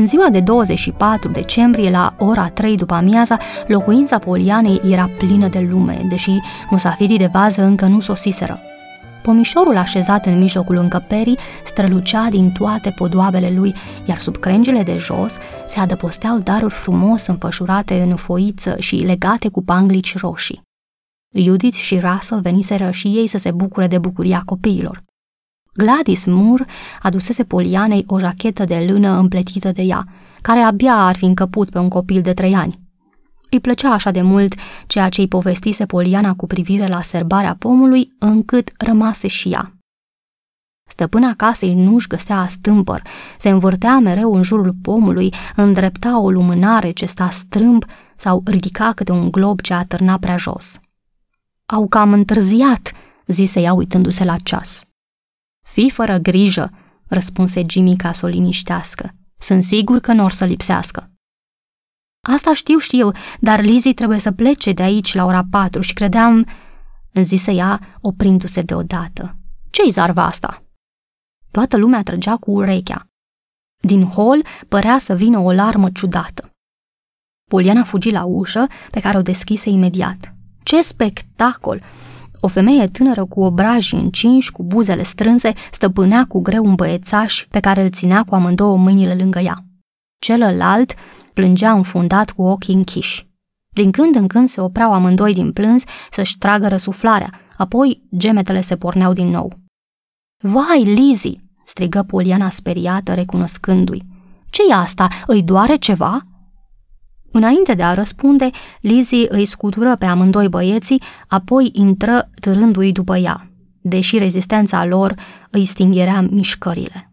În ziua de 24 decembrie, la ora 3 după amiaza, locuința Polianei era plină de lume, deși musafirii de vază încă nu sosiseră. Pomișorul așezat în mijlocul încăperii strălucea din toate podoabele lui, iar sub crengile de jos se adăposteau daruri frumos împășurate în foiță și legate cu panglici roșii. Judith și Russell veniseră și ei să se bucure de bucuria copiilor. Gladys Moore adusese Polianei o jachetă de lână împletită de ea, care abia ar fi încăput pe un copil de trei ani. Îi plăcea așa de mult ceea ce îi povestise Poliana cu privire la serbarea pomului, încât rămase și ea. Stăpâna casei nu-și găsea stâmpăr, se învârtea mereu în jurul pomului, îndrepta o lumânare ce sta strâmb sau ridica câte un glob ce atârna prea jos. Au cam întârziat, zise ea uitându-se la ceas. Fii fără grijă, răspunse Jimmy ca să o liniștească. Sunt sigur că nu or să lipsească. Asta știu, știu, dar Lizzie trebuie să plece de aici la ora patru și credeam, zise ea, oprindu-se deodată. Ce-i zarva asta? Toată lumea trăgea cu urechea. Din hol părea să vină o larmă ciudată. Poliana fugi la ușă, pe care o deschise imediat. Ce spectacol! O femeie tânără cu obrajii încinși, cu buzele strânse, stăpânea cu greu un băiețaș pe care îl ținea cu amândouă mâinile lângă ea. Celălalt plângea înfundat cu ochii închiși. Din când în când se opreau amândoi din plâns să-și tragă răsuflarea, apoi gemetele se porneau din nou. Vai, Lizzie!" strigă Poliana speriată, recunoscându-i. Ce-i asta? Îi doare ceva?" Înainte de a răspunde, Lizzie îi scutură pe amândoi băieții, apoi intră târându-i după ea, deși rezistența lor îi stingherea mișcările.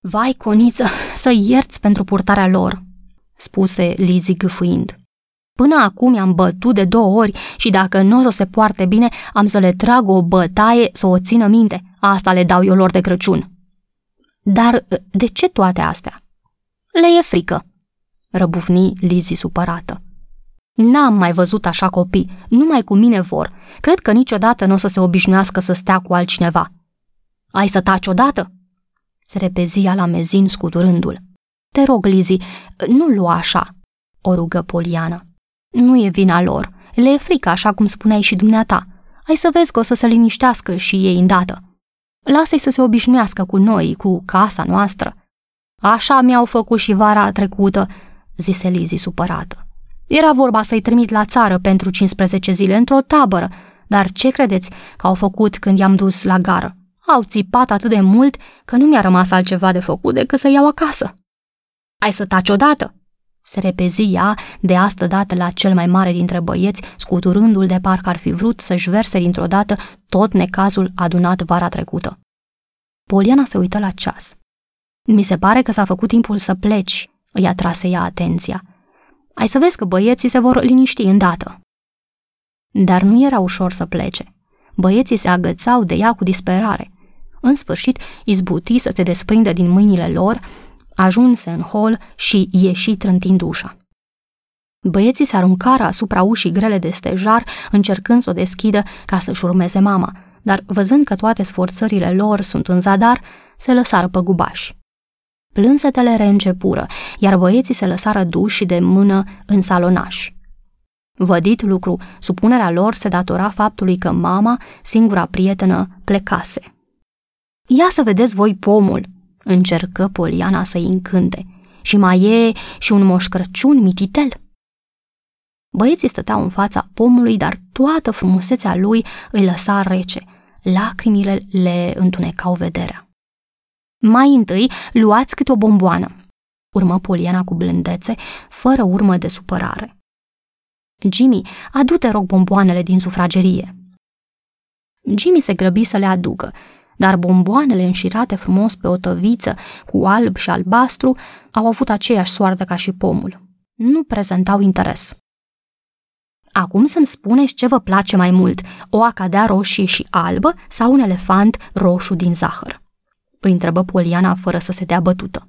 Vai, coniță, să ierți pentru purtarea lor, spuse Lizzie gâfâind. Până acum i-am bătut de două ori și dacă nu o să se poarte bine, am să le trag o bătaie să o țină minte. Asta le dau eu lor de Crăciun. Dar de ce toate astea? Le e frică, răbufni Lizzie supărată. N-am mai văzut așa copii, numai cu mine vor. Cred că niciodată nu o să se obișnuiască să stea cu altcineva. Ai să taci odată? Se repezia la mezin scuturându-l. Te rog, Lizi, nu lua așa, o rugă Poliana. Nu e vina lor, le e frică, așa cum spuneai și dumneata. Ai să vezi că o să se liniștească și ei îndată. Lasă-i să se obișnuiască cu noi, cu casa noastră. Așa mi-au făcut și vara trecută, zise Lizi supărată. Era vorba să-i trimit la țară pentru 15 zile într-o tabără, dar ce credeți că au făcut când i-am dus la gară? Au țipat atât de mult că nu mi-a rămas altceva de făcut decât să iau acasă. Ai să taci odată!" Se repezi ea de astă dată la cel mai mare dintre băieți, scuturându-l de parcă ar fi vrut să-și verse dintr-o dată tot necazul adunat vara trecută. Poliana se uită la ceas. Mi se pare că s-a făcut timpul să pleci, îi atrase ea atenția. Ai să vezi că băieții se vor liniști îndată. Dar nu era ușor să plece. Băieții se agățau de ea cu disperare. În sfârșit, izbuti să se desprindă din mâinile lor ajunse în hol și ieși trântind ușa. Băieții se aruncară asupra ușii grele de stejar, încercând să o deschidă ca să-și urmeze mama, dar văzând că toate sforțările lor sunt în zadar, se lăsară pe gubași. Plânsetele reîncepură, iar băieții se lăsară duși de mână în salonaș. Vădit lucru, supunerea lor se datora faptului că mama, singura prietenă, plecase. Ia să vedeți voi pomul, încercă Poliana să-i încânte. Și mai e și un moș Crăciun mititel. Băieții stăteau în fața pomului, dar toată frumusețea lui îi lăsa rece. Lacrimile le întunecau vederea. Mai întâi, luați câte o bomboană, urmă Poliana cu blândețe, fără urmă de supărare. Jimmy, adu-te rog bomboanele din sufragerie. Jimmy se grăbi să le aducă dar bomboanele înșirate frumos pe o tăviță cu alb și albastru au avut aceeași soartă ca și pomul. nu prezentau interes. Acum să-mi spuneți ce vă place mai mult, o acadea roșie și albă sau un elefant roșu din zahăr? Îi întrebă Poliana fără să se dea bătută.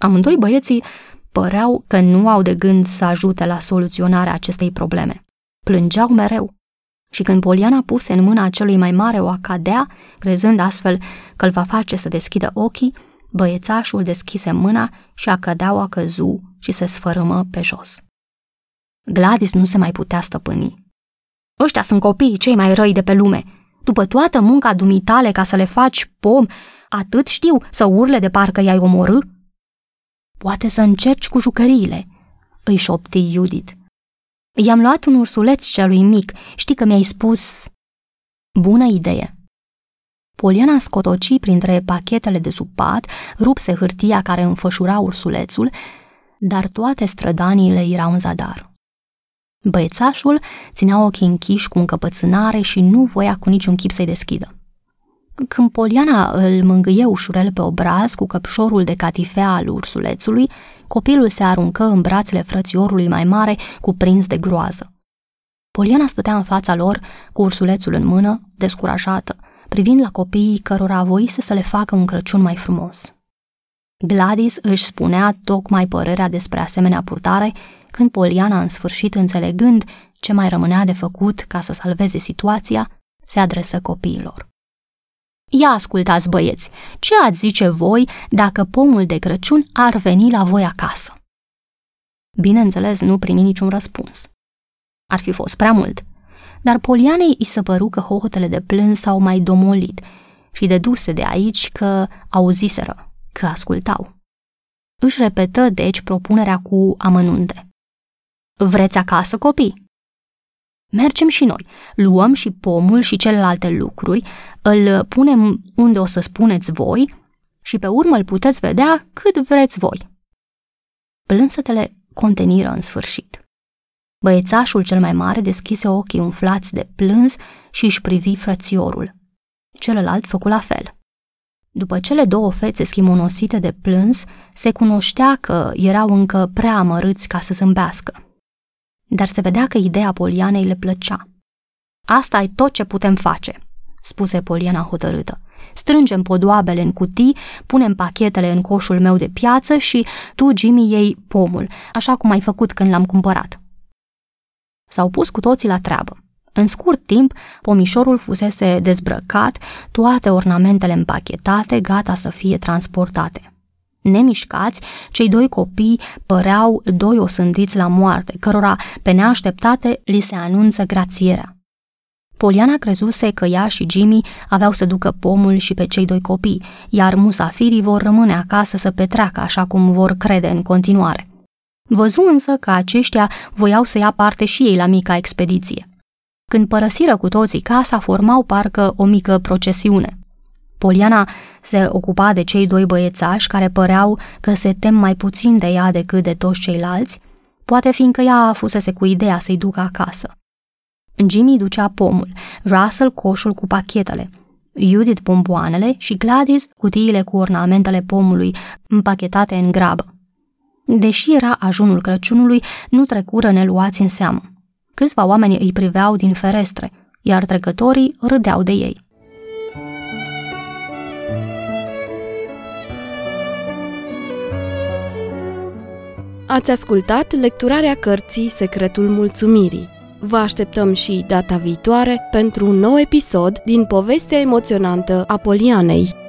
Amândoi băieții păreau că nu au de gând să ajute la soluționarea acestei probleme. Plângeau mereu. Și când Poliana puse în mâna celui mai mare o acadea, crezând astfel că îl va face să deschidă ochii, băiețașul deschise mâna și acadeaua căzu și se sfărâmă pe jos. Gladys nu se mai putea stăpâni. Ăștia sunt copiii cei mai răi de pe lume. După toată munca dumitale ca să le faci pom, atât știu să urle de parcă i-ai omorâ? Poate să încerci cu jucăriile, îi șopti Judith. I-am luat un ursuleț celui mic, știi că mi-ai spus... Bună idee! Poliana scotoci printre pachetele de sub pat, rupse hârtia care înfășura ursulețul, dar toate strădaniile erau în zadar. Băiețașul ținea ochii închiși cu încăpățânare și nu voia cu niciun chip să-i deschidă. Când Poliana îl mângâie ușurel pe obraz cu căpșorul de catifea al ursulețului, copilul se aruncă în brațele frățiorului mai mare, cuprins de groază. Poliana stătea în fața lor, cu ursulețul în mână, descurajată, privind la copiii cărora voise să le facă un Crăciun mai frumos. Gladys își spunea tocmai părerea despre asemenea purtare, când Poliana, în sfârșit înțelegând ce mai rămânea de făcut ca să salveze situația, se adresă copiilor. Ia ascultați, băieți, ce ați zice voi dacă pomul de Crăciun ar veni la voi acasă? Bineînțeles, nu primi niciun răspuns. Ar fi fost prea mult, dar Polianei îi se păru că hohotele de plâns s-au mai domolit și deduse de aici că auziseră, că ascultau. Își repetă, deci, propunerea cu amănunte. Vreți acasă, copii? Mergem și noi, luăm și pomul și celelalte lucruri, îl punem unde o să spuneți voi și pe urmă îl puteți vedea cât vreți voi. Plânsetele conteniră în sfârșit. Băiețașul cel mai mare deschise ochii umflați de plâns și își privi frățiorul. Celălalt făcu la fel. După cele două fețe schimonosite de plâns, se cunoștea că erau încă prea amărâți ca să zâmbească dar se vedea că ideea Polianei le plăcea. Asta e tot ce putem face, spuse Poliana hotărâtă. Strângem podoabele în cutii, punem pachetele în coșul meu de piață și tu, Jimmy, iei pomul, așa cum ai făcut când l-am cumpărat. S-au pus cu toții la treabă. În scurt timp, pomișorul fusese dezbrăcat, toate ornamentele împachetate, gata să fie transportate. Nemișcați, cei doi copii păreau doi osândiți la moarte, cărora, pe neașteptate, li se anunță grațierea. Poliana crezuse că ea și Jimmy aveau să ducă pomul și pe cei doi copii, iar musafirii vor rămâne acasă să petreacă așa cum vor crede în continuare. Văzu însă că aceștia voiau să ia parte și ei la mica expediție. Când părăsiră cu toții casa, formau parcă o mică procesiune. Poliana se ocupa de cei doi băiețași care păreau că se tem mai puțin de ea decât de toți ceilalți, poate fiindcă ea fusese cu ideea să-i ducă acasă. Jimmy ducea pomul, Russell coșul cu pachetele, Judith bomboanele și Gladys cutiile cu ornamentele pomului împachetate în grabă. Deși era ajunul Crăciunului, nu trecură neluați în seamă. Câțiva oameni îi priveau din ferestre, iar trecătorii râdeau de ei. Ați ascultat lecturarea cărții Secretul Mulțumirii. Vă așteptăm și data viitoare pentru un nou episod din povestea emoționantă a Polianei.